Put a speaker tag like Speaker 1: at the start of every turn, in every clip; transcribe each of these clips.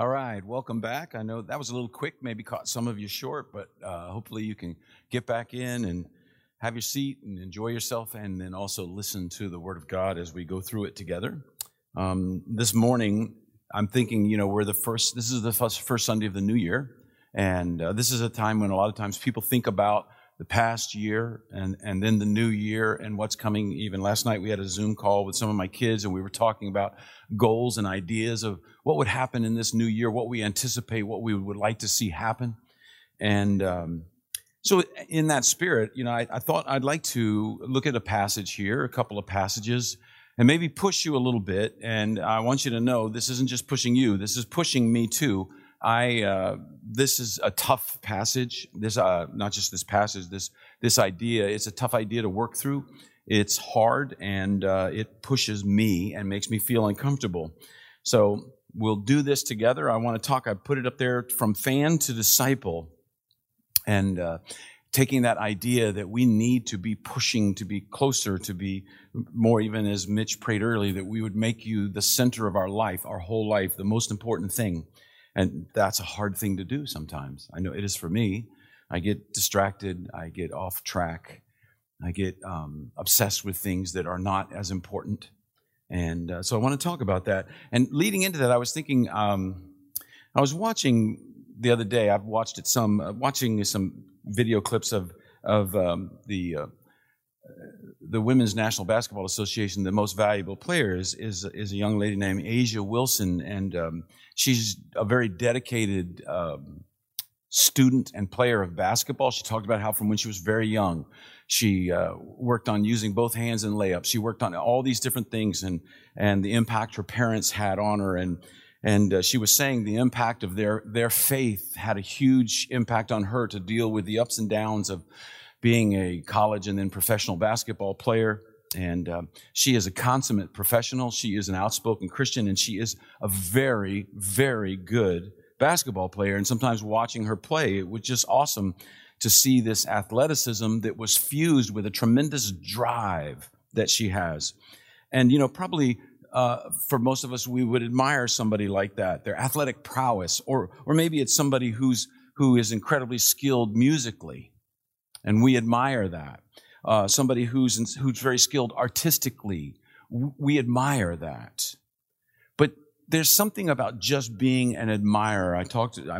Speaker 1: All right, welcome back. I know that was a little quick, maybe caught some of you short, but uh, hopefully you can get back in and have your seat and enjoy yourself, and then also listen to the Word of God as we go through it together. Um, this morning, I'm thinking, you know, we're the first, this is the first, first Sunday of the new year, and uh, this is a time when a lot of times people think about the past year and, and then the new year and what's coming. Even last night, we had a Zoom call with some of my kids, and we were talking about goals and ideas of what would happen in this new year, what we anticipate, what we would like to see happen. And um, so, in that spirit, you know, I, I thought I'd like to look at a passage here, a couple of passages, and maybe push you a little bit. And I want you to know this isn't just pushing you, this is pushing me too I uh, this is a tough passage. This uh, not just this passage. This this idea. It's a tough idea to work through. It's hard and uh, it pushes me and makes me feel uncomfortable. So we'll do this together. I want to talk. I put it up there from fan to disciple, and uh, taking that idea that we need to be pushing to be closer, to be more, even as Mitch prayed earlier, that we would make you the center of our life, our whole life, the most important thing. And that's a hard thing to do sometimes. I know it is for me. I get distracted, I get off track, I get um, obsessed with things that are not as important. And uh, so I want to talk about that. And leading into that, I was thinking, um, I was watching the other day, I've watched it some, uh, watching some video clips of, of um, the uh, the Women's National Basketball Association, the most valuable player is, is, is a young lady named A'ja Wilson, and um, she's a very dedicated um, student and player of basketball. She talked about how from when she was very young, she uh, worked on using both hands in layups. She worked on all these different things, and and the impact her parents had on her, and and uh, she was saying the impact of their their faith had a huge impact on her to deal with the ups and downs of being a college and then professional basketball player. And um, she is a consummate professional. She is an outspoken Christian, and she is a very, very good basketball player. And sometimes watching her play, it was just awesome to see this athleticism that was fused with a tremendous drive that she has. And, you know, probably uh, for most of us, we would admire somebody like that, their athletic prowess, or, or maybe it's somebody who's, who is incredibly skilled musically and we admire that. Uh, somebody who's who's very skilled artistically, we admire that. But there's something about just being an admirer. I talked, I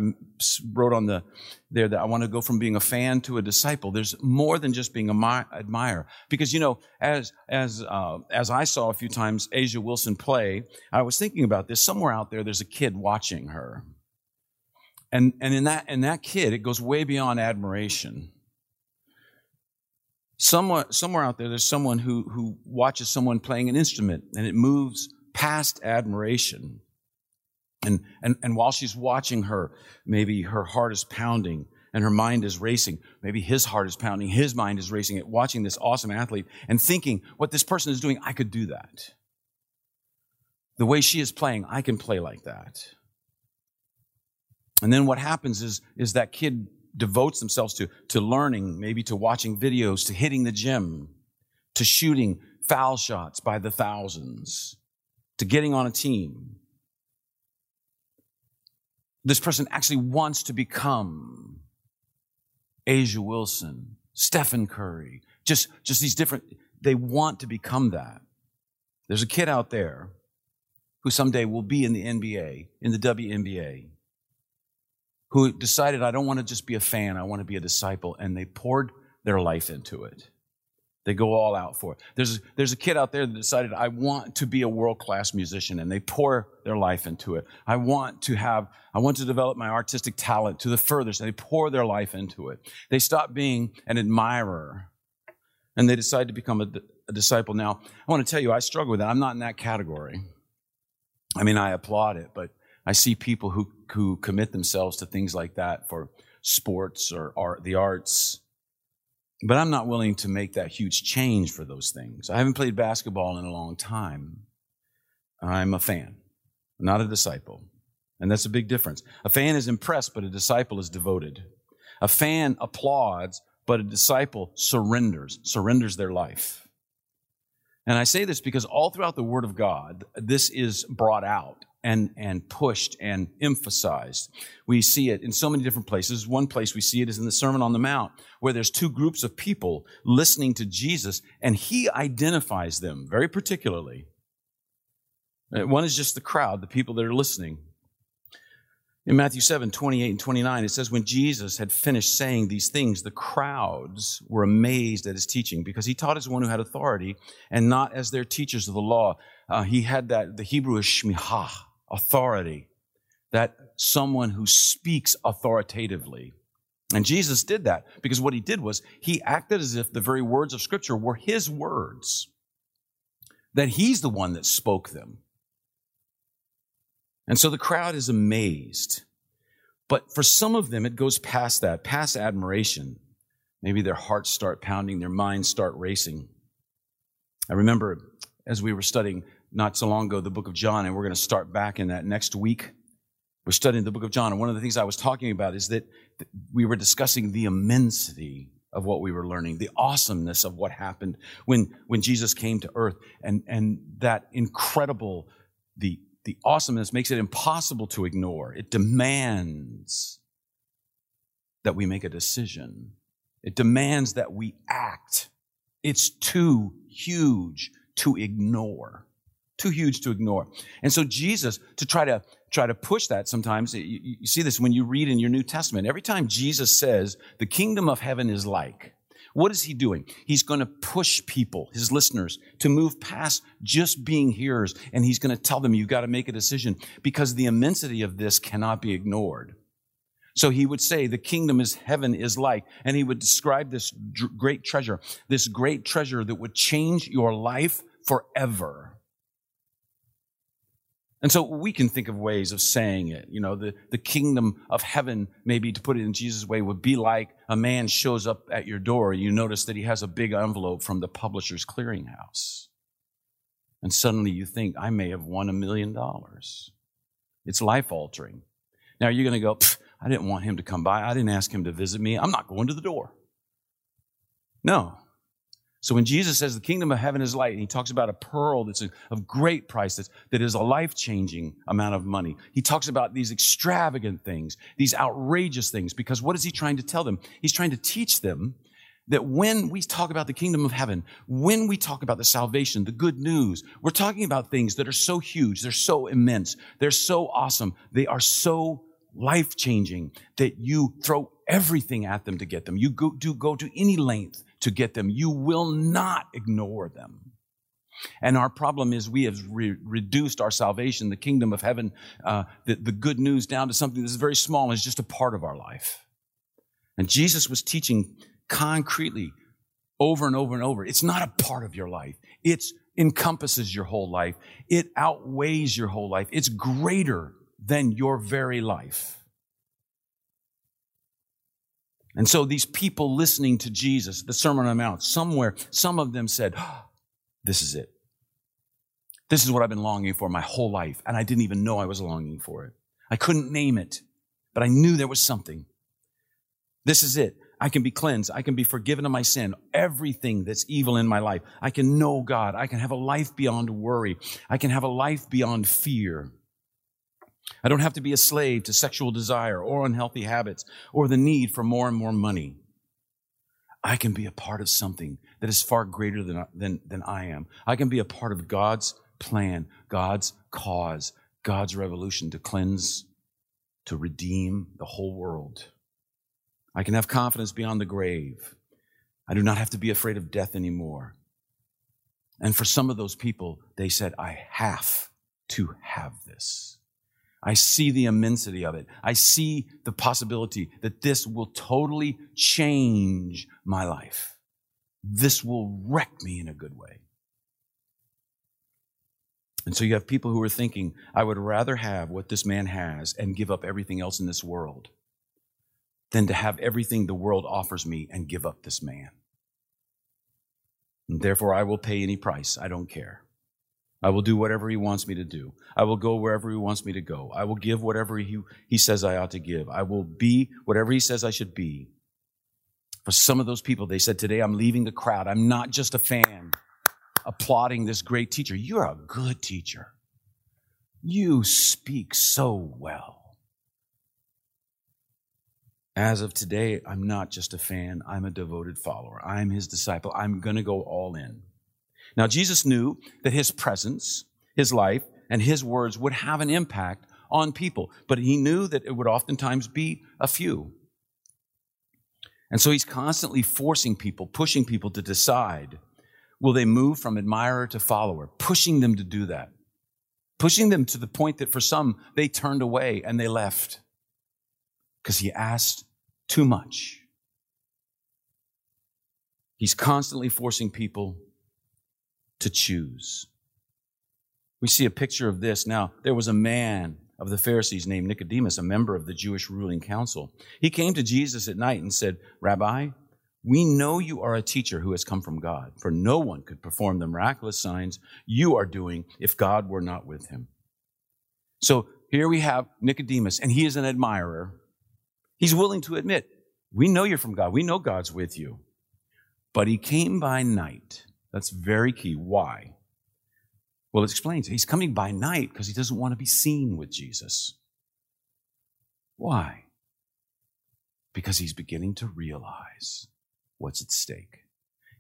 Speaker 1: wrote on the there that I want to go from being a fan to a disciple. There's more than just being a admirer, because you know, as as uh, as I saw a few times A'ja Wilson play, I was thinking about this. Somewhere out there, there's a kid watching her, and and in that in that kid, it goes way beyond admiration Somewhere, somewhere out there, there's someone who, who watches someone playing an instrument and it moves past admiration. And, and, and while she's watching her, maybe her heart is pounding and her mind is racing. Maybe his heart is pounding, his mind is racing at watching this awesome athlete and thinking, what this person is doing, I could do that. The way she is playing, I can play like that. And then what happens is, is that kid devotes themselves to, to learning, maybe to watching videos, to hitting the gym, to shooting foul shots by the thousands, to getting on a team. This person actually wants to become A'ja Wilson, Stephen Curry, just, just these different, they want to become that. There's a kid out there who someday will be in the NBA, in the WNBA who decided, I don't want to just be a fan, I want to be a disciple, and they poured their life into it. They go all out for it. There's, there's a kid out there that decided, I want to be a world class musician, and they pour their life into it. I want to have, I want to develop my artistic talent to the furthest, and they pour their life into it. They stop being an admirer, and they decide to become a, a disciple. Now, I want to tell you, I struggle with that. I'm not in that category. I mean, I applaud it, but I see people who, who commit themselves to things like that for sports or art, the arts. But I'm not willing to make that huge change for those things. I haven't played basketball in a long time. I'm a fan, not a disciple. And that's a big difference. A fan is impressed, but a disciple is devoted. A fan applauds, but a disciple surrenders, surrenders their life. And I say this because all throughout the Word of God, this is brought out and, and pushed and emphasized. We see it in so many different places. One place we see it is in the Sermon on the Mount, where there's two groups of people listening to Jesus, and he identifies them very particularly. Uh, one is just the crowd, the people that are listening. In Matthew 7, 28 and 29, it says, When Jesus had finished saying these things, the crowds were amazed at his teaching because he taught as one who had authority and not as their teachers of the law. Uh, he had that, the Hebrew is shmihah, authority, that someone who speaks authoritatively. And Jesus did that because what he did was he acted as if the very words of Scripture were his words, that he's the one that spoke them. And so the crowd is amazed. But for some of them, it goes past that, past admiration. Maybe their hearts start pounding, their minds start racing. I remember as we were studying not so long ago the book of John, and we're going to start back in that next week. We're studying the book of John, and one of the things I was talking about is that we were discussing the immensity of what we were learning, the awesomeness of what happened when, when Jesus came to earth, and, and that incredible, the, the awesomeness makes it impossible to ignore. It demands that we make a decision. It demands that we act. It's too huge to ignore too huge to ignore. And so Jesus, to try to try to push that sometimes, you, you see this when you read in your New Testament. Every time Jesus says the kingdom of heaven is like, what is he doing? He's going to push people, his listeners, to move past just being hearers, and he's going to tell them, you've got to make a decision because the immensity of this cannot be ignored. So he would say, the kingdom is heaven is like, and he would describe this great treasure, this great treasure that would change your life forever. And so we can think of ways of saying it. You know, the, the kingdom of heaven, maybe to put it in Jesus' way, would be like a man shows up at your door. You notice that he has a big envelope from the publisher's clearinghouse. And suddenly you think, I may have won a million dollars. It's life altering. Now you're going to go, I didn't want him to come by. I didn't ask him to visit me. I'm not going to the door. No, so when Jesus says the kingdom of heaven is light, and he talks about a pearl that's of great price, that's, that is a life changing amount of money, he talks about these extravagant things, these outrageous things, because what is he trying to tell them? He's trying to teach them that when we talk about the kingdom of heaven, when we talk about the salvation, the good news, we're talking about things that are so huge, they're so immense, they're so awesome, they are so life changing that you throw everything at them to get them. You go, do go to any length to get them. You will not ignore them. And our problem is we have re- reduced our salvation, the kingdom of heaven, uh, the, the good news down to something that's very small and is just a part of our life. And Jesus was teaching concretely over and over and over. It's not a part of your life. It encompasses your whole life. It outweighs your whole life. It's greater than your very life. And so these people listening to Jesus, the Sermon on the Mount, somewhere, some of them said, This is it. This is what I've been longing for my whole life. And I didn't even know I was longing for it. I couldn't name it, but I knew there was something. This is it. I can be cleansed. I can be forgiven of my sin. Everything that's evil in my life. I can know God. I can have a life beyond worry. I can have a life beyond fear. I don't have to be a slave to sexual desire or unhealthy habits or the need for more and more money. I can be a part of something that is far greater than, than, than I am. I can be a part of God's plan, God's cause, God's revolution to cleanse, to redeem the whole world. I can have confidence beyond the grave. I do not have to be afraid of death anymore. And for some of those people, they said, I have to have this. I see the immensity of it. I see the possibility that this will totally change my life. This will wreck me in a good way. And so you have people who are thinking, I would rather have what this man has and give up everything else in this world than to have everything the world offers me and give up this man. And therefore, I will pay any price. I don't care. I will do whatever he wants me to do. I will go wherever he wants me to go. I will give whatever he, he says I ought to give. I will be whatever he says I should be. For some of those people, they said, Today I'm leaving the crowd. I'm not just a fan applauding this great teacher. You're a good teacher. You speak so well. As of today, I'm not just a fan, I'm a devoted follower. I'm his disciple. I'm going to go all in. Now, Jesus knew that his presence, his life, and his words would have an impact on people, but he knew that it would oftentimes be a few. And so he's constantly forcing people, pushing people to decide will they move from admirer to follower, pushing them to do that, pushing them to the point that for some, they turned away and they left because he asked too much. He's constantly forcing people to choose. We see a picture of this. Now, there was a man of the Pharisees named Nicodemus, a member of the Jewish ruling council. He came to Jesus at night and said, Rabbi, we know you are a teacher who has come from God, for no one could perform the miraculous signs you are doing if God were not with him. So here we have Nicodemus, and he is an admirer. He's willing to admit, we know you're from God. We know God's with you. But he came by night. That's very key. Why? Well, it explains he's coming by night because he doesn't want to be seen with Jesus. Why? Because he's beginning to realize what's at stake.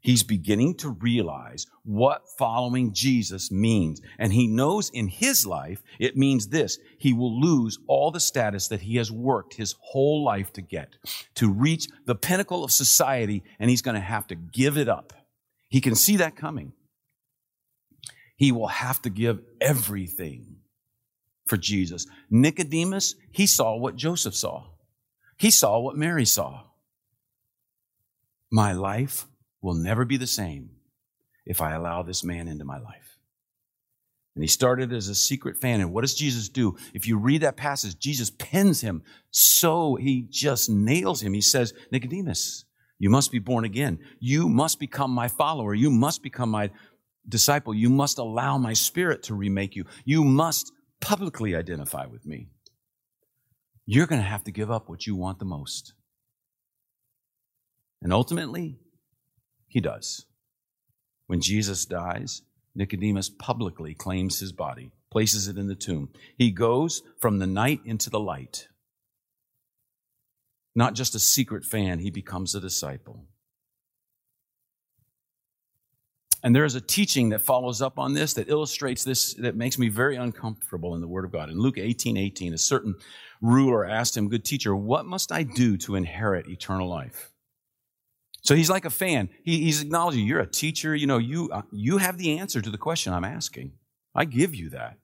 Speaker 1: He's beginning to realize what following Jesus means. And he knows in his life, it means this. He will lose all the status that he has worked his whole life to get, to reach the pinnacle of society, and he's going to have to give it up. He can see that coming he will have to give everything for Jesus. Nicodemus, he saw what Joseph saw. He saw what Mary saw. My life will never be the same if I allow this man into my life. And he started as a secret fan. And what does Jesus do? If you read that passage, Jesus pins him so he just nails him. He says, Nicodemus, you must be born again. You must become my follower. You must become my disciple, you must allow my spirit to remake you. You must publicly identify with me. You're going to have to give up what you want the most. And ultimately, he does. When Jesus dies, Nicodemus publicly claims his body, places it in the tomb. He goes from the night into the light. Not just a secret fan, he becomes a disciple. And there is a teaching that follows up on this that illustrates this, that makes me very uncomfortable in the Word of God. In Luke 18 18, a certain ruler asked him, Good teacher, what must I do to inherit eternal life? So he's like a fan. He, he's acknowledging you're a teacher. You know, you, uh, you have the answer to the question I'm asking. I give you that.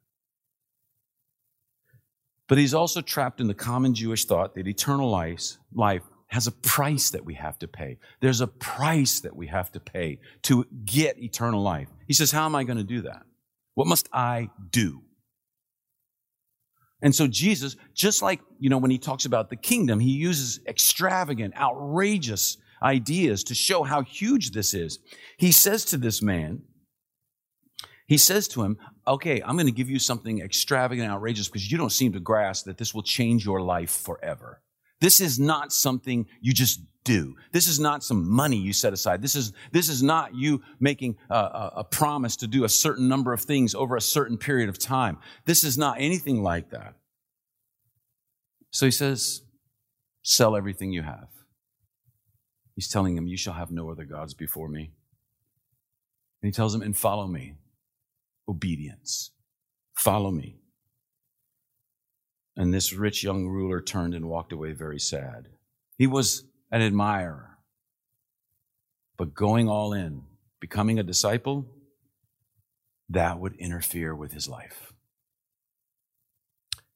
Speaker 1: But he's also trapped in the common Jewish thought that eternal life, life has a price that we have to pay. There's a price that we have to pay to get eternal life. He says, How am I going to do that? What must I do? And so Jesus, just like, you know, when he talks about the kingdom, he uses extravagant, outrageous ideas to show how huge this is. He says to this man, he says to him, okay, I'm going to give you something extravagant, and outrageous because you don't seem to grasp that this will change your life forever. This is not something you just do. This is not some money you set aside. This is, this is not you making a, a, a, promise to do a certain number of things over a certain period of time. This is not anything like that. So he says, sell everything you have. He's telling him, you shall have no other gods before me. And he tells him, and follow me. Obedience. Follow me. And this rich young ruler turned and walked away very sad. He was an admirer. But going all in, becoming a disciple, that would interfere with his life.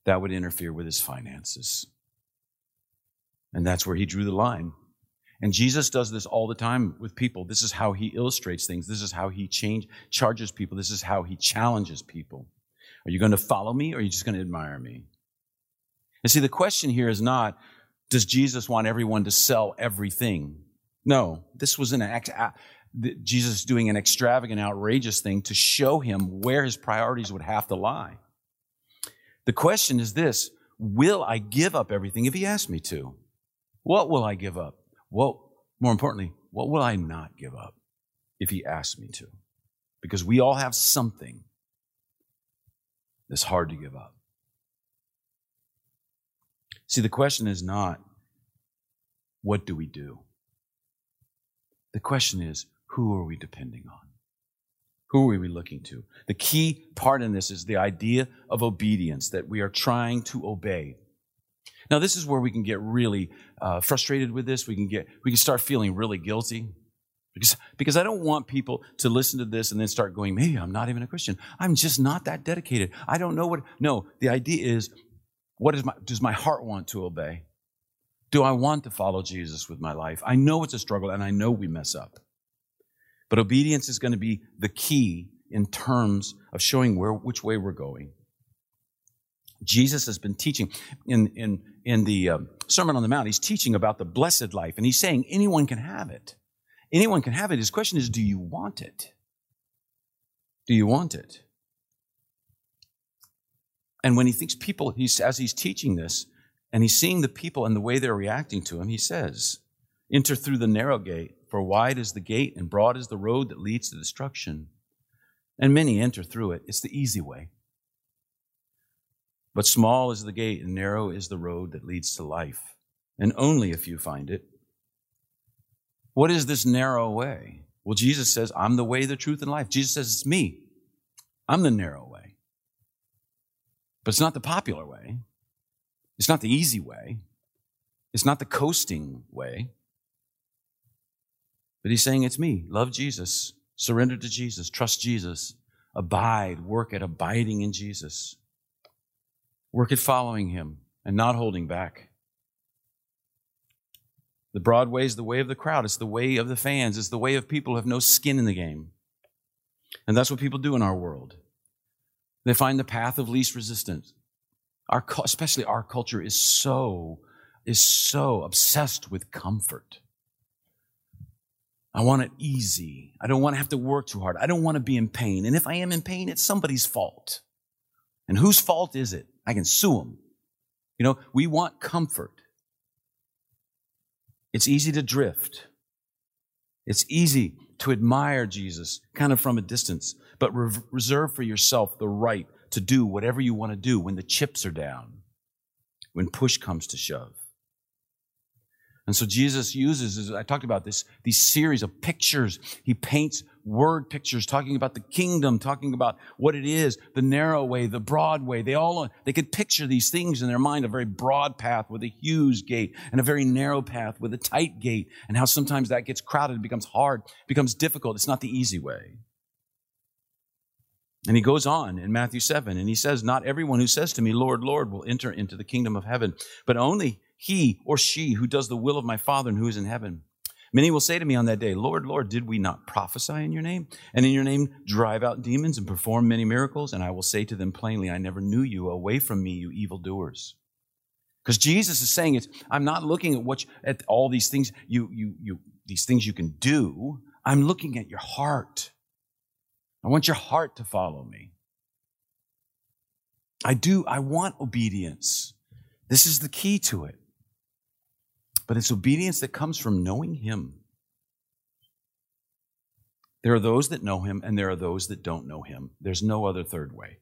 Speaker 1: That would interfere with his finances. And that's where he drew the line. And Jesus does this all the time with people. This is how he illustrates things. This is how he change, charges people. This is how he challenges people. Are you going to follow me or are you just going to admire me? And see, the question here is not, does Jesus want everyone to sell everything? No, this was an act, Jesus doing an extravagant, outrageous thing to show him where his priorities would have to lie. The question is this Will I give up everything if he asks me to? What will I give up? Well, more importantly, what will I not give up if he asks me to? Because we all have something that's hard to give up. See, the question is not, what do we do? The question is, who are we depending on? Who are we looking to? The key part in this is the idea of obedience, that we are trying to obey. Now, this is where we can get really uh, frustrated with this. We can get, we can start feeling really guilty. Because, because I don't want people to listen to this and then start going, maybe I'm not even a Christian. I'm just not that dedicated. I don't know what. No, the idea is, what is my, does my heart want to obey? Do I want to follow Jesus with my life? I know it's a struggle and I know we mess up. But obedience is going to be the key in terms of showing where, which way we're going. Jesus has been teaching in, in, in the um, Sermon on the Mount, he's teaching about the blessed life, and he's saying anyone can have it. Anyone can have it. His question is, do you want it? Do you want it? And when he thinks people, he's, as he's teaching this, and he's seeing the people and the way they're reacting to him, he says, Enter through the narrow gate, for wide is the gate and broad is the road that leads to destruction. And many enter through it. It's the easy way. But small is the gate and narrow is the road that leads to life, and only if you find it. What is this narrow way? Well, Jesus says, I'm the way, the truth, and life. Jesus says, It's me. I'm the narrow way. But it's not the popular way. It's not the easy way. It's not the coasting way. But he's saying, It's me. Love Jesus. Surrender to Jesus. Trust Jesus. Abide. Work at abiding in Jesus. Work at following him and not holding back. The broad way is the way of the crowd. It's the way of the fans. It's the way of people who have no skin in the game. And that's what people do in our world. They find the path of least resistance. Our, especially our culture is so, is so obsessed with comfort. I want it easy. I don't want to have to work too hard. I don't want to be in pain. And if I am in pain, it's somebody's fault. And whose fault is it? I can sue them. You know, we want comfort. It's easy to drift. It's easy to admire Jesus kind of from a distance, but re- reserve for yourself the right to do whatever you want to do when the chips are down, when push comes to shove. And so Jesus uses, as I talked about this, these series of pictures. He paints word pictures talking about the kingdom, talking about what it is, the narrow way, the broad way. They all, they could picture these things in their mind, a very broad path with a huge gate and a very narrow path with a tight gate and how sometimes that gets crowded, becomes hard, becomes difficult. It's not the easy way. And he goes on in Matthew 7 and he says, Not everyone who says to me, Lord, Lord, will enter into the kingdom of heaven, but only he or she who does the will of my Father and who is in heaven. Many will say to me on that day, Lord, Lord, did we not prophesy in your name? And in your name drive out demons and perform many miracles? And I will say to them plainly, I never knew you. Away from me, you evildoers. Because Jesus is saying it, I'm not looking at what you, at all these things you, you, you, these things you can do. I'm looking at your heart. I want your heart to follow me. I do, I want obedience. This is the key to it but it's obedience that comes from knowing Him. There are those that know Him, and there are those that don't know Him. There's no other third way.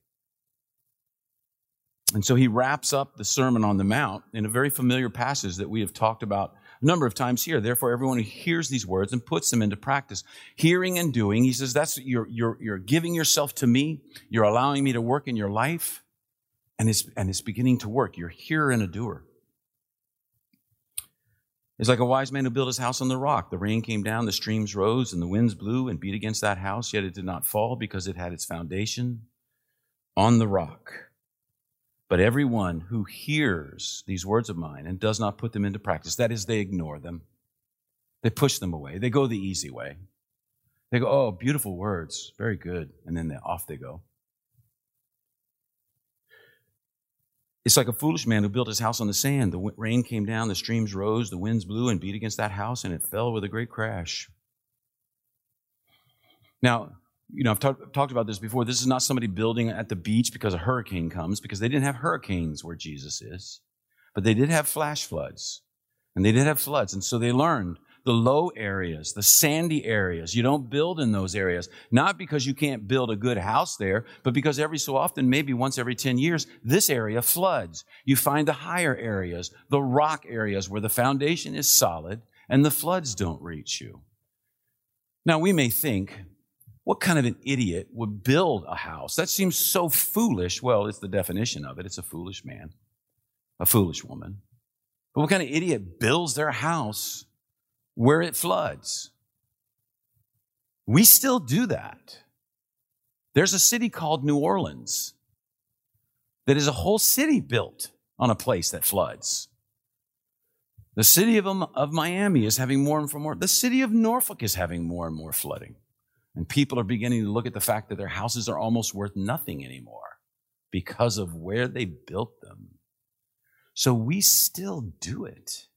Speaker 1: And so he wraps up the Sermon on the Mount in a very familiar passage that we have talked about a number of times here. Therefore, everyone who hears these words and puts them into practice, hearing and doing, he says, that's you're, you're, you're giving yourself to me. You're allowing me to work in your life. And it's, and it's beginning to work. You're a hearer and a doer. It's like a wise man who built his house on the rock. The rain came down, the streams rose, and the winds blew and beat against that house, yet it did not fall because it had its foundation on the rock. But everyone who hears these words of mine and does not put them into practice, that is, they ignore them, they push them away, they go the easy way. They go, oh, beautiful words, very good. And then they, off they go. It's like a foolish man who built his house on the sand. The rain came down, the streams rose, the winds blew and beat against that house, and it fell with a great crash. Now, you know, I've talk, talked about this before. This is not somebody building at the beach because a hurricane comes, because they didn't have hurricanes where Jesus is. But they did have flash floods, and they did have floods. And so they learned the low areas, the sandy areas. You don't build in those areas, not because you can't build a good house there, but because every so often, maybe once every 10 years, this area floods. You find the higher areas, the rock areas where the foundation is solid and the floods don't reach you. Now, we may think, what kind of an idiot would build a house? That seems so foolish. Well, it's the definition of it. It's a foolish man, a foolish woman. But what kind of idiot builds their house where it floods? We still do that. There's a city called New Orleans that is a whole city built on a place that floods. The city of, um, of Miami is having more and more. The city of Norfolk is having more and more flooding. And people are beginning to look at the fact that their houses are almost worth nothing anymore because of where they built them. So we still do it.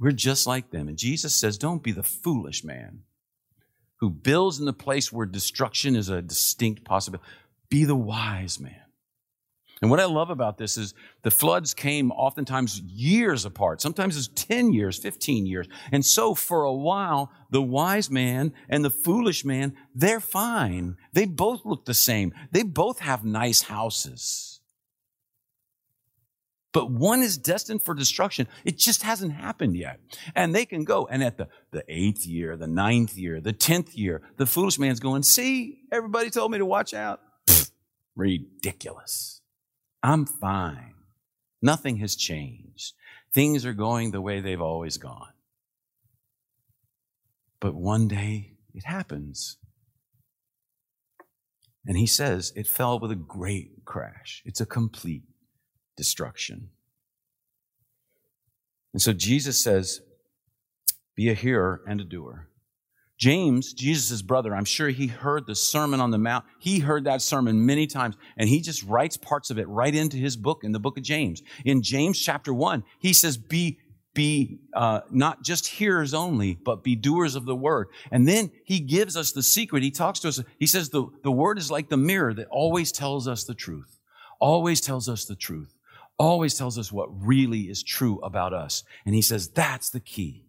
Speaker 1: We're just like them. And Jesus says, Don't be the foolish man who builds in the place where destruction is a distinct possibility. Be the wise man and what I love about this is the floods came oftentimes years apart. Sometimes it's 10 years, 15 years. And so for a while, the wise man and the foolish man, they're fine. They both look the same. They both have nice houses. But one is destined for destruction. It just hasn't happened yet. And they can go. And at the, the eighth year, the ninth year, the tenth year, the foolish man's going, see, everybody told me to watch out. ridiculous. I'm fine. Nothing has changed. Things are going the way they've always gone. But one day it happens. And he says it fell with a great crash. It's a complete destruction. And so Jesus says, be a hearer and a doer. James, Jesus' brother, I'm sure he heard the Sermon on the Mount. He heard that sermon many times, and he just writes parts of it right into his book, in the book of James. In James chapter 1, he says, Be be uh, not just hearers only, but be doers of the word. And then he gives us the secret. He talks to us. He says the, the word is like the mirror that always tells us the truth, always tells us the truth, always tells us what really is true about us. And he says that's the key.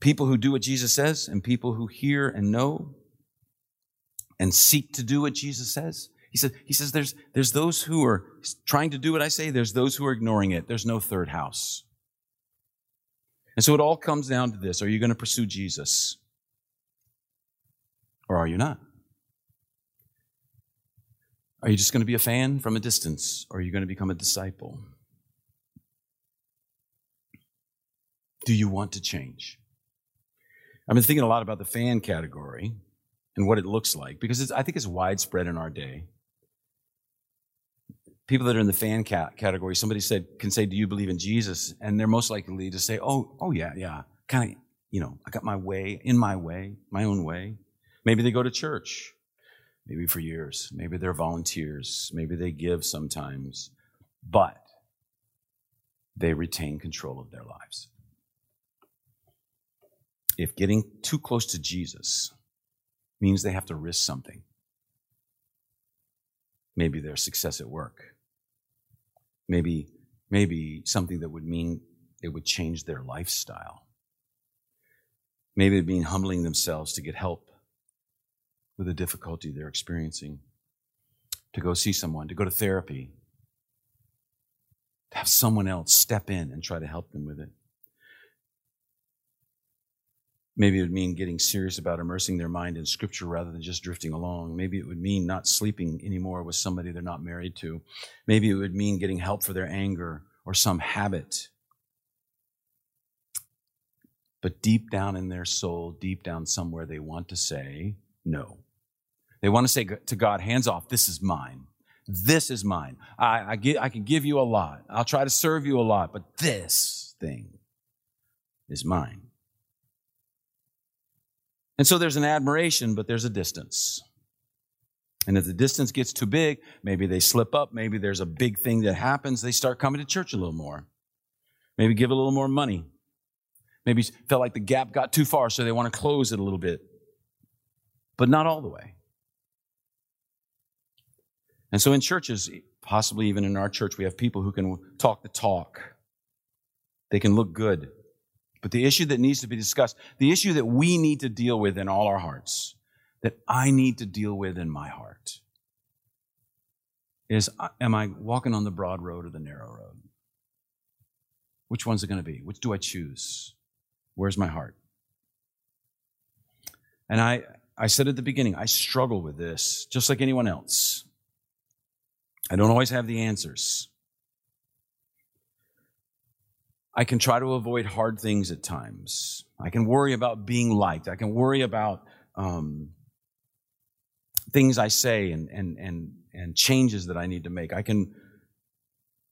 Speaker 1: People who do what Jesus says and people who hear and know and seek to do what Jesus says. He says, he says there's, there's those who are trying to do what I say, there's those who are ignoring it. There's no third house. And so it all comes down to this. Are you going to pursue Jesus? Or are you not? Are you just going to be a fan from a distance? Or are you going to become a disciple? Do you want to change? I've been thinking a lot about the fan category and what it looks like because I think it's widespread in our day. People that are in the fan cat category, somebody said can say, "Do you believe in Jesus?" And they're most likely to say, "Oh, oh yeah, yeah." Kind of, you know, I got my way, in my way, my own way. Maybe they go to church, maybe for years. Maybe they're volunteers. Maybe they give sometimes, but they retain control of their lives if getting too close to Jesus means they have to risk something, maybe their success at work, maybe, maybe something that would mean it would change their lifestyle. Maybe it mean humbling themselves to get help with the difficulty they're experiencing, to go see someone, to go to therapy, to have someone else step in and try to help them with it. Maybe it would mean getting serious about immersing their mind in scripture rather than just drifting along. Maybe it would mean not sleeping anymore with somebody they're not married to. Maybe it would mean getting help for their anger or some habit. But deep down in their soul, deep down somewhere, they want to say no. They want to say to God, hands off, this is mine. This is mine. I, I, get, I can give you a lot. I'll try to serve you a lot, but this thing is mine. And so there's an admiration, but there's a distance. And if the distance gets too big, maybe they slip up, maybe there's a big thing that happens, they start coming to church a little more. Maybe give a little more money. Maybe felt like the gap got too far, so they want to close it a little bit. But not all the way. And so in churches, possibly even in our church, we have people who can talk the talk They can look good. But the issue that needs to be discussed, the issue that we need to deal with in all our hearts, that I need to deal with in my heart, is uh, am I walking on the broad road or the narrow road? Which one's it going to be? Which do I choose? Where's my heart? And I, I said at the beginning, I struggle with this just like anyone else. I don't always have the answers. I can try to avoid hard things at times. I can worry about being liked. I can worry about um, things I say and, and, and, and changes that I need to make. I can,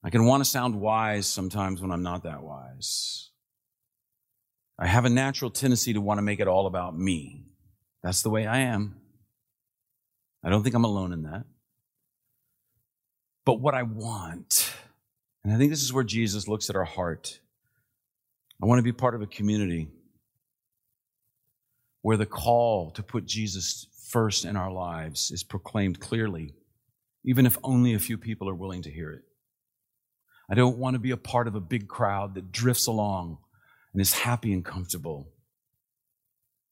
Speaker 1: I can want to sound wise sometimes when I'm not that wise. I have a natural tendency to want to make it all about me. That's the way I am. I don't think I'm alone in that. But what I want, and I think this is where Jesus looks at our heart. I want to be part of a community where the call to put Jesus first in our lives is proclaimed clearly, even if only a few people are willing to hear it. I don't want to be a part of a big crowd that drifts along and is happy and comfortable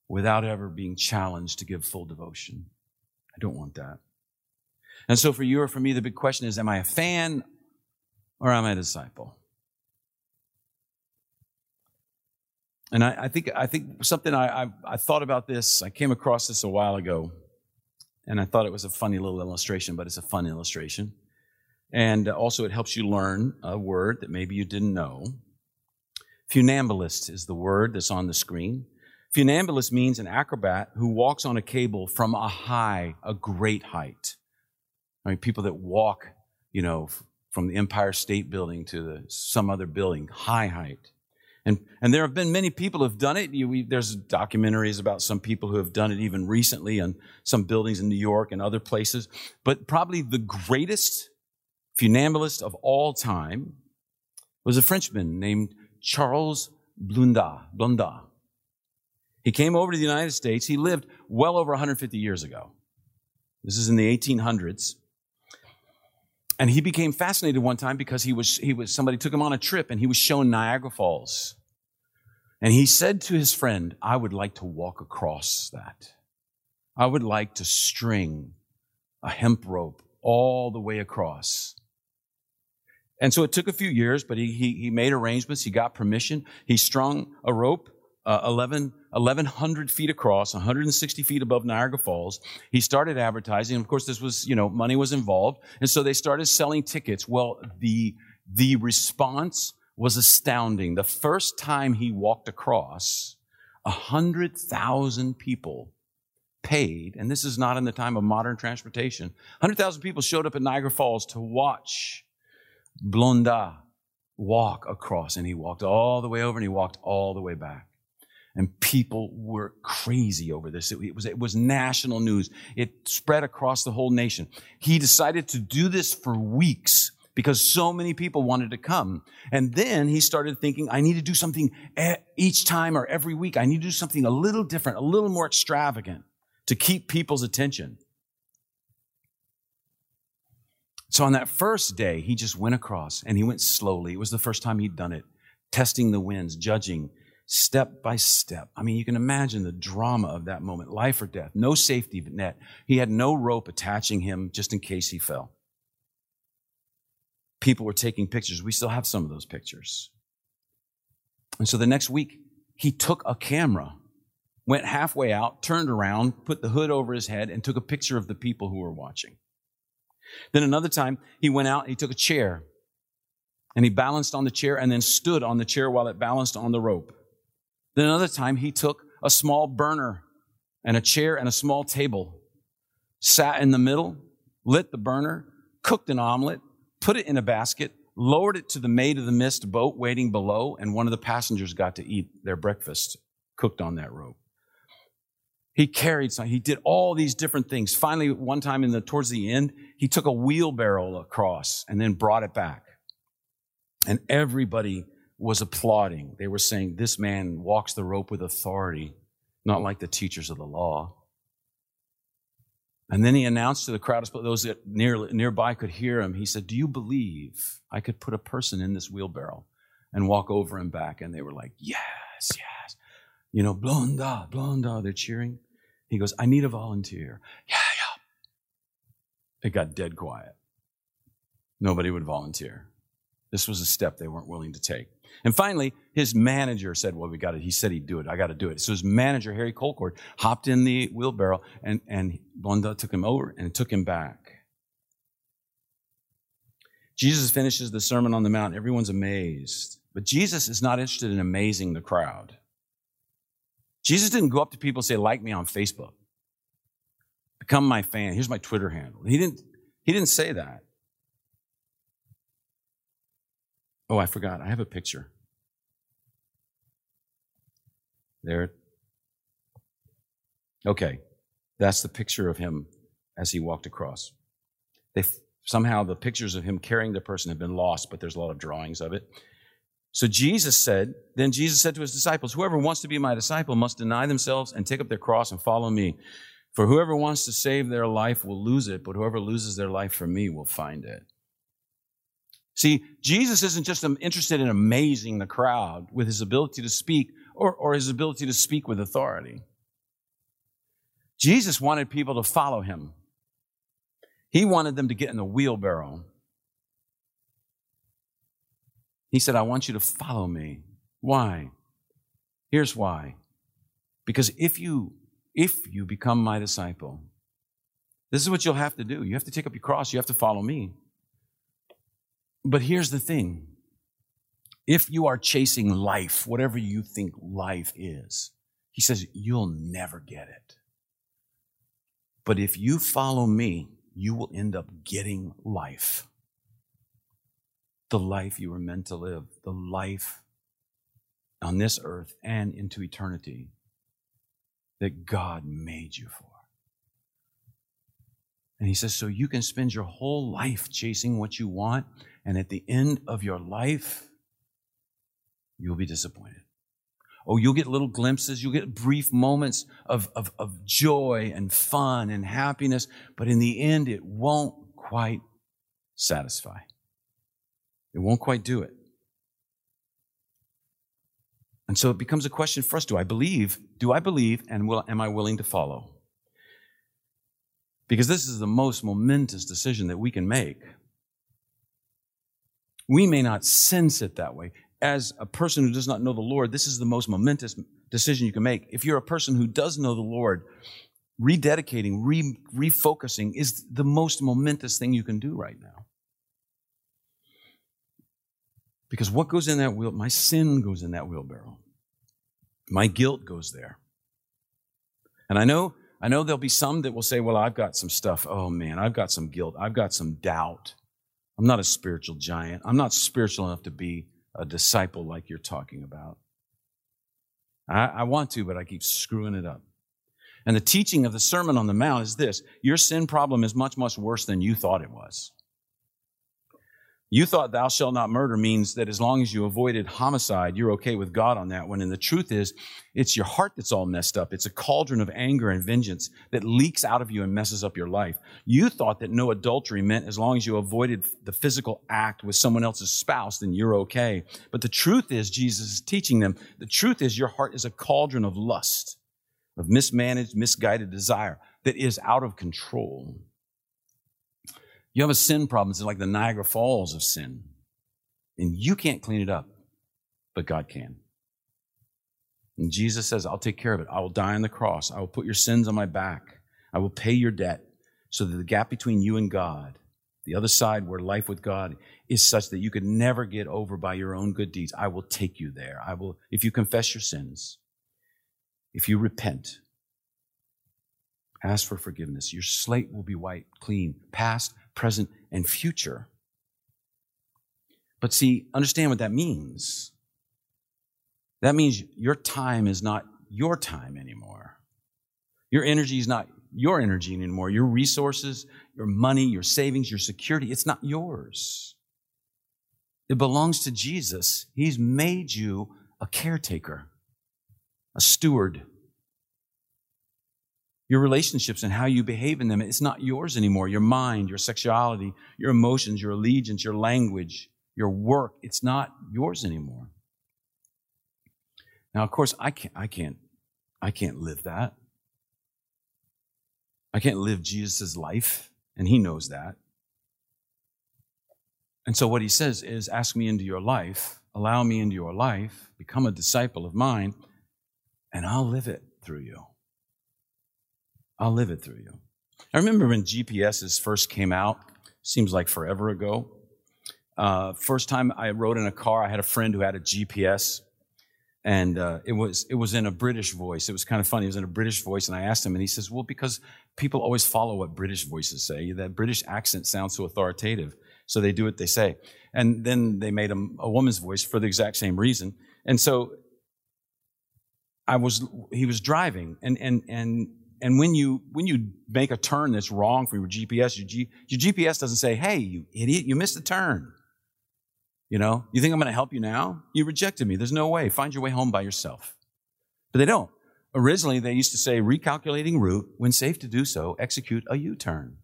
Speaker 1: without ever being challenged to give full devotion. I don't want that. And so for you or for me, the big question is, am I a fan or am I a disciple? And I, I think, I think something I, I, I thought about this, I came across this a while ago, and I thought it was a funny little illustration, but it's a fun illustration. And also it helps you learn a word that maybe you didn't know. Funambulist is the word that's on the screen. Funambulist means an acrobat who walks on a cable from a high, a great height. I mean, people that walk, you know, from the Empire State Building to the, some other building, high height. And, and there have been many people who have done it. You, we, there's documentaries about some people who have done it even recently on some buildings in New York and other places. But probably the greatest funambulist of all time was a Frenchman named Charles Blondin. Blondin. He came over to the United States. He lived well over 150 years ago. This is in the 1800s. And he became fascinated one time because he was, he was, somebody took him on a trip and he was shown Niagara Falls. And he said to his friend, I would like to walk across that. I would like to string a hemp rope all the way across. And so it took a few years, but he, he, he made arrangements. He got permission. He strung a rope uh, 11, 1,100 feet across, 160 feet above Niagara Falls. He started advertising. Of course, this was, you know, money was involved. And so they started selling tickets. Well, the, the response was astounding. The first time he walked across, 100,000 people paid, and this is not in the time of modern transportation, 100,000 people showed up at Niagara Falls to watch Blondin walk across. And he walked all the way over and he walked all the way back and people were crazy over this. It, was, it was national news. It spread across the whole nation. He decided to do this for weeks because so many people wanted to come. And then he started thinking, I need to do something each time or every week. I need to do something a little different, a little more extravagant to keep people's attention. So on that first day, he just went across and he went slowly. It was the first time he'd done it, testing the winds, judging, step by step. I mean, you can imagine the drama of that moment life or death, no safety net. He had no rope attaching him just in case he fell. People were taking pictures. We still have some of those pictures. And so the next week, he took a camera, went halfway out, turned around, put the hood over his head, and took a picture of the people who were watching. Then another time, he went out, and he took a chair, and he balanced on the chair and then stood on the chair while it balanced on the rope. Then another time, he took a small burner and a chair and a small table, sat in the middle, lit the burner, cooked an omelet, put it in a basket, lowered it to the Maid of the Mist boat waiting below, and one of the passengers got to eat their breakfast cooked on that rope. He carried some, he did all these different things. Finally, one time in the, towards the end, he took a wheelbarrow across and then brought it back. And everybody was applauding. They were saying, This man walks the rope with authority, not like the teachers of the law. And then he announced to the crowd, those that near, nearby could hear him, he said, Do you believe I could put a person in this wheelbarrow? and walk over and back. And they were like, yes, yes. You know, Blonda, Blonda, they're cheering. He goes, I need a volunteer. Yeah, yeah. It got dead quiet. Nobody would volunteer. This was a step they weren't willing to take. And finally, his manager said, Well, we got it. He said he'd do it. I got to do it. So his manager, Harry Colcord, hopped in the wheelbarrow and, and Blondin took him over and took him back. Jesus finishes the Sermon on the Mount. Everyone's amazed. But Jesus is not interested in amazing the crowd. Jesus didn't go up to people and say, like me on Facebook. Become my fan. Here's my Twitter handle. He didn't, he didn't say that. Oh, I forgot. I have a picture. There. Okay. That's the picture of him as he walked across. They somehow the pictures of him carrying the person have been lost, but there's a lot of drawings of it. So Jesus said, then Jesus said to his disciples, whoever wants to be my disciple must deny themselves and take up their cross and follow me. For whoever wants to save their life will lose it, but whoever loses their life for me will find it. See, Jesus isn't just interested in amazing the crowd with his ability to speak or, or his ability to speak with authority. Jesus wanted people to follow him. He wanted them to get in the wheelbarrow. He said, I want you to follow me. Why? Here's why. Because if you, if you become my disciple, this is what you'll have to do. You have to take up your cross. You have to follow me. But here's the thing. If you are chasing life, whatever you think life is, he says, you'll never get it. But if you follow me, you will end up getting life. The life you were meant to live, the life on this earth and into eternity that God made you for. And he says, so you can spend your whole life chasing what you want, and at the end of your life, you'll be disappointed. Oh, you'll get little glimpses, you'll get brief moments of, of, of joy and fun and happiness, but in the end, it won't quite satisfy. It won't quite do it. And so it becomes a question for us do I believe? Do I believe and will, am I willing to follow? Because this is the most momentous decision that we can make. We may not sense it that way as a person who does not know the Lord, this is the most momentous decision you can make. If you're a person who does know the Lord, rededicating, re- refocusing is the most momentous thing you can do right now. Because what goes in that wheel, my sin goes in that wheelbarrow. My guilt goes there. And I know, I know there'll be some that will say, well, I've got some stuff. Oh man, I've got some guilt. I've got some doubt. I'm not a spiritual giant. I'm not spiritual enough to be a disciple like you're talking about. I, I want to, but I keep screwing it up. And the teaching of the Sermon on the Mount is this your sin problem is much, much worse than you thought it was. You thought thou shalt not murder means that as long as you avoided homicide, you're okay with God on that one. And the truth is, it's your heart that's all messed up. It's a cauldron of anger and vengeance that leaks out of you and messes up your life. You thought that no adultery meant as long as you avoided the physical act with someone else's spouse, then you're okay. But the truth is, Jesus is teaching them, the truth is your heart is a cauldron of lust, of mismanaged, misguided desire that is out of control. You have a sin problem. It's like the Niagara Falls of sin. And you can't clean it up, but God can. And Jesus says, I'll take care of it. I will die on the cross. I will put your sins on my back. I will pay your debt so that the gap between you and God, the other side where life with God is such that you could never get over by your own good deeds. I will take you there. I will, if you confess your sins, if you repent, ask for forgiveness, your slate will be white, clean, past, present, and future. But see, understand what that means. That means your time is not your time anymore. Your energy is not your energy anymore. Your resources, your money, your savings, your security, it's not yours. It belongs to Jesus. He's made you a caretaker, a steward, your relationships and how you behave in them, it's not yours anymore. Your mind, your sexuality, your emotions, your allegiance, your language, your work, it's not yours anymore. Now, of course, I can't, I can't, I can't live that. I can't live Jesus' life, and he knows that. And so what he says is, ask me into your life, allow me into your life, become a disciple of mine, and I'll live it through you. I'll live it through you. I remember when GPSs first came out, seems like forever ago. Uh, first time I rode in a car, I had a friend who had a GPS, and uh, it was it was in a British voice. It was kind of funny. It was in a British voice, and I asked him, and he says, "Well, because people always follow what British voices say. That British accent sounds so authoritative, so they do what they say." And then they made him a woman's voice for the exact same reason. And so I was he was driving, and and and and when you when you make a turn that's wrong for your GPS, your, G, your GPS doesn't say, "Hey, you idiot, you missed a turn." You know, you think I'm going to help you now? You rejected me. There's no way. Find your way home by yourself. But they don't. Originally, they used to say, recalculating route. When safe to do so, execute a U-turn.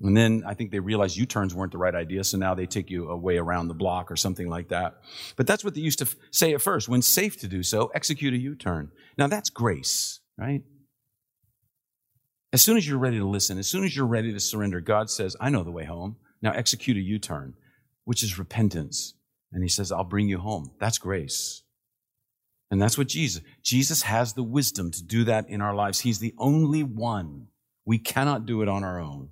Speaker 1: And then I think they realized U-turns weren't the right idea, so now they take you a way around the block or something like that. But that's what they used to say at first. When safe to do so, execute a U-turn. Now that's grace, right? As soon as you're ready to listen, as soon as you're ready to surrender, God says, I know the way home. Now execute a U-turn which is repentance. And he says, I'll bring you home. That's grace. And that's what Jesus, Jesus has the wisdom to do that in our lives. He's the only one. We cannot do it on our own.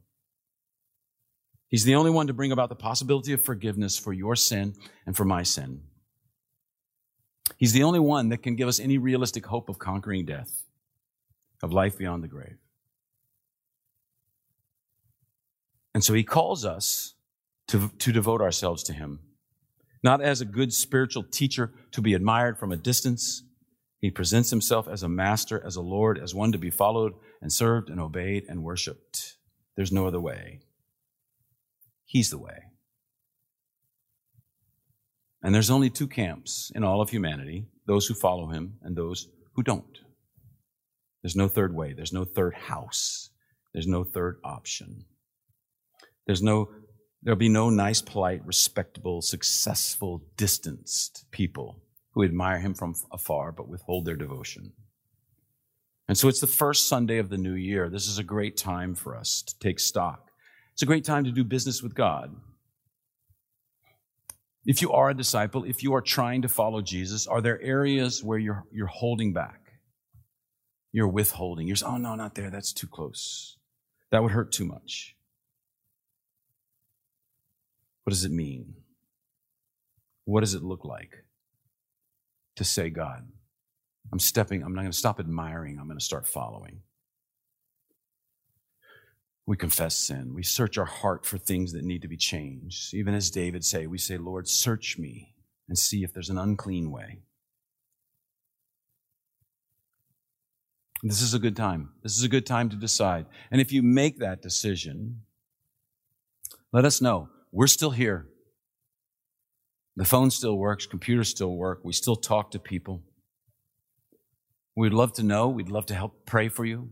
Speaker 1: He's the only one to bring about the possibility of forgiveness for your sin and for my sin. He's the only one that can give us any realistic hope of conquering death, of life beyond the grave. And so he calls us to, to devote ourselves to Him. Not as a good spiritual teacher to be admired from a distance. He presents Himself as a master, as a Lord, as one to be followed and served and obeyed and worshiped. There's no other way. He's the way. And there's only two camps in all of humanity those who follow Him and those who don't. There's no third way. There's no third house. There's no third option. There's no There'll be no nice, polite, respectable, successful, distanced people who admire him from afar but withhold their devotion. And so it's the first Sunday of the new year. This is a great time for us to take stock. It's a great time to do business with God. If you are a disciple, if you are trying to follow Jesus, are there areas where you're, you're holding back? You're withholding. You're saying, oh, no, not there. That's too close. That would hurt too much. What does it mean? What does it look like to say, God, I'm stepping, I'm not going to stop admiring, I'm going to start following. We confess sin. We search our heart for things that need to be changed. Even as David say, we say, Lord, search me and see if there's an unclean way. This is a good time. This is a good time to decide. And if you make that decision, let us know. We're still here. The phone still works, computers still work, we still talk to people. We'd love to know, we'd love to help pray for you.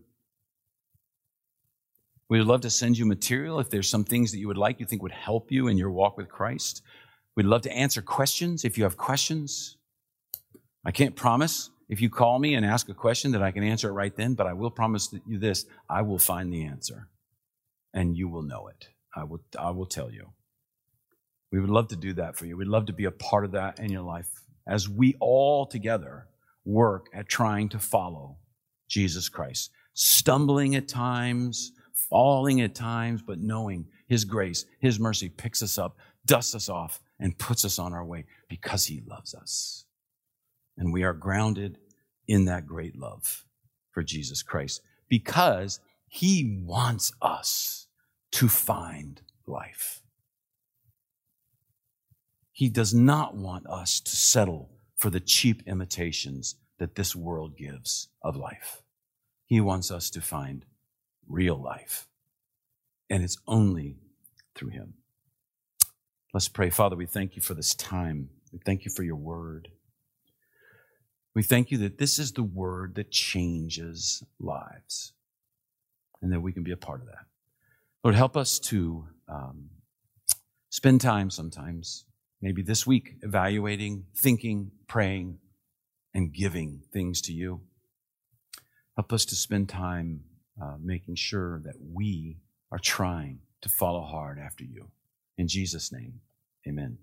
Speaker 1: We'd love to send you material if there's some things that you would like you think would help you in your walk with Christ. We'd love to answer questions if you have questions. I can't promise if you call me and ask a question that I can answer it right then, but I will promise you this I will find the answer and you will know it. I will, I will tell you. We would love to do that for you. We'd love to be a part of that in your life as we all together work at trying to follow Jesus Christ. Stumbling at times, falling at times, but knowing His grace, His mercy picks us up, dusts us off, and puts us on our way because He loves us. And we are grounded in that great love for Jesus Christ because He wants us to find life. He does not want us to settle for the cheap imitations that this world gives of life. He wants us to find real life. And it's only through Him. Let's pray. Father, we thank you for this time. We thank you for your word. We thank you that this is the word that changes lives and that we can be a part of that. Lord, help us to um, spend time sometimes, maybe this week, evaluating, thinking, praying, and giving things to you. Help us to spend time uh, making sure that we are trying to follow hard after you. In Jesus' name, amen.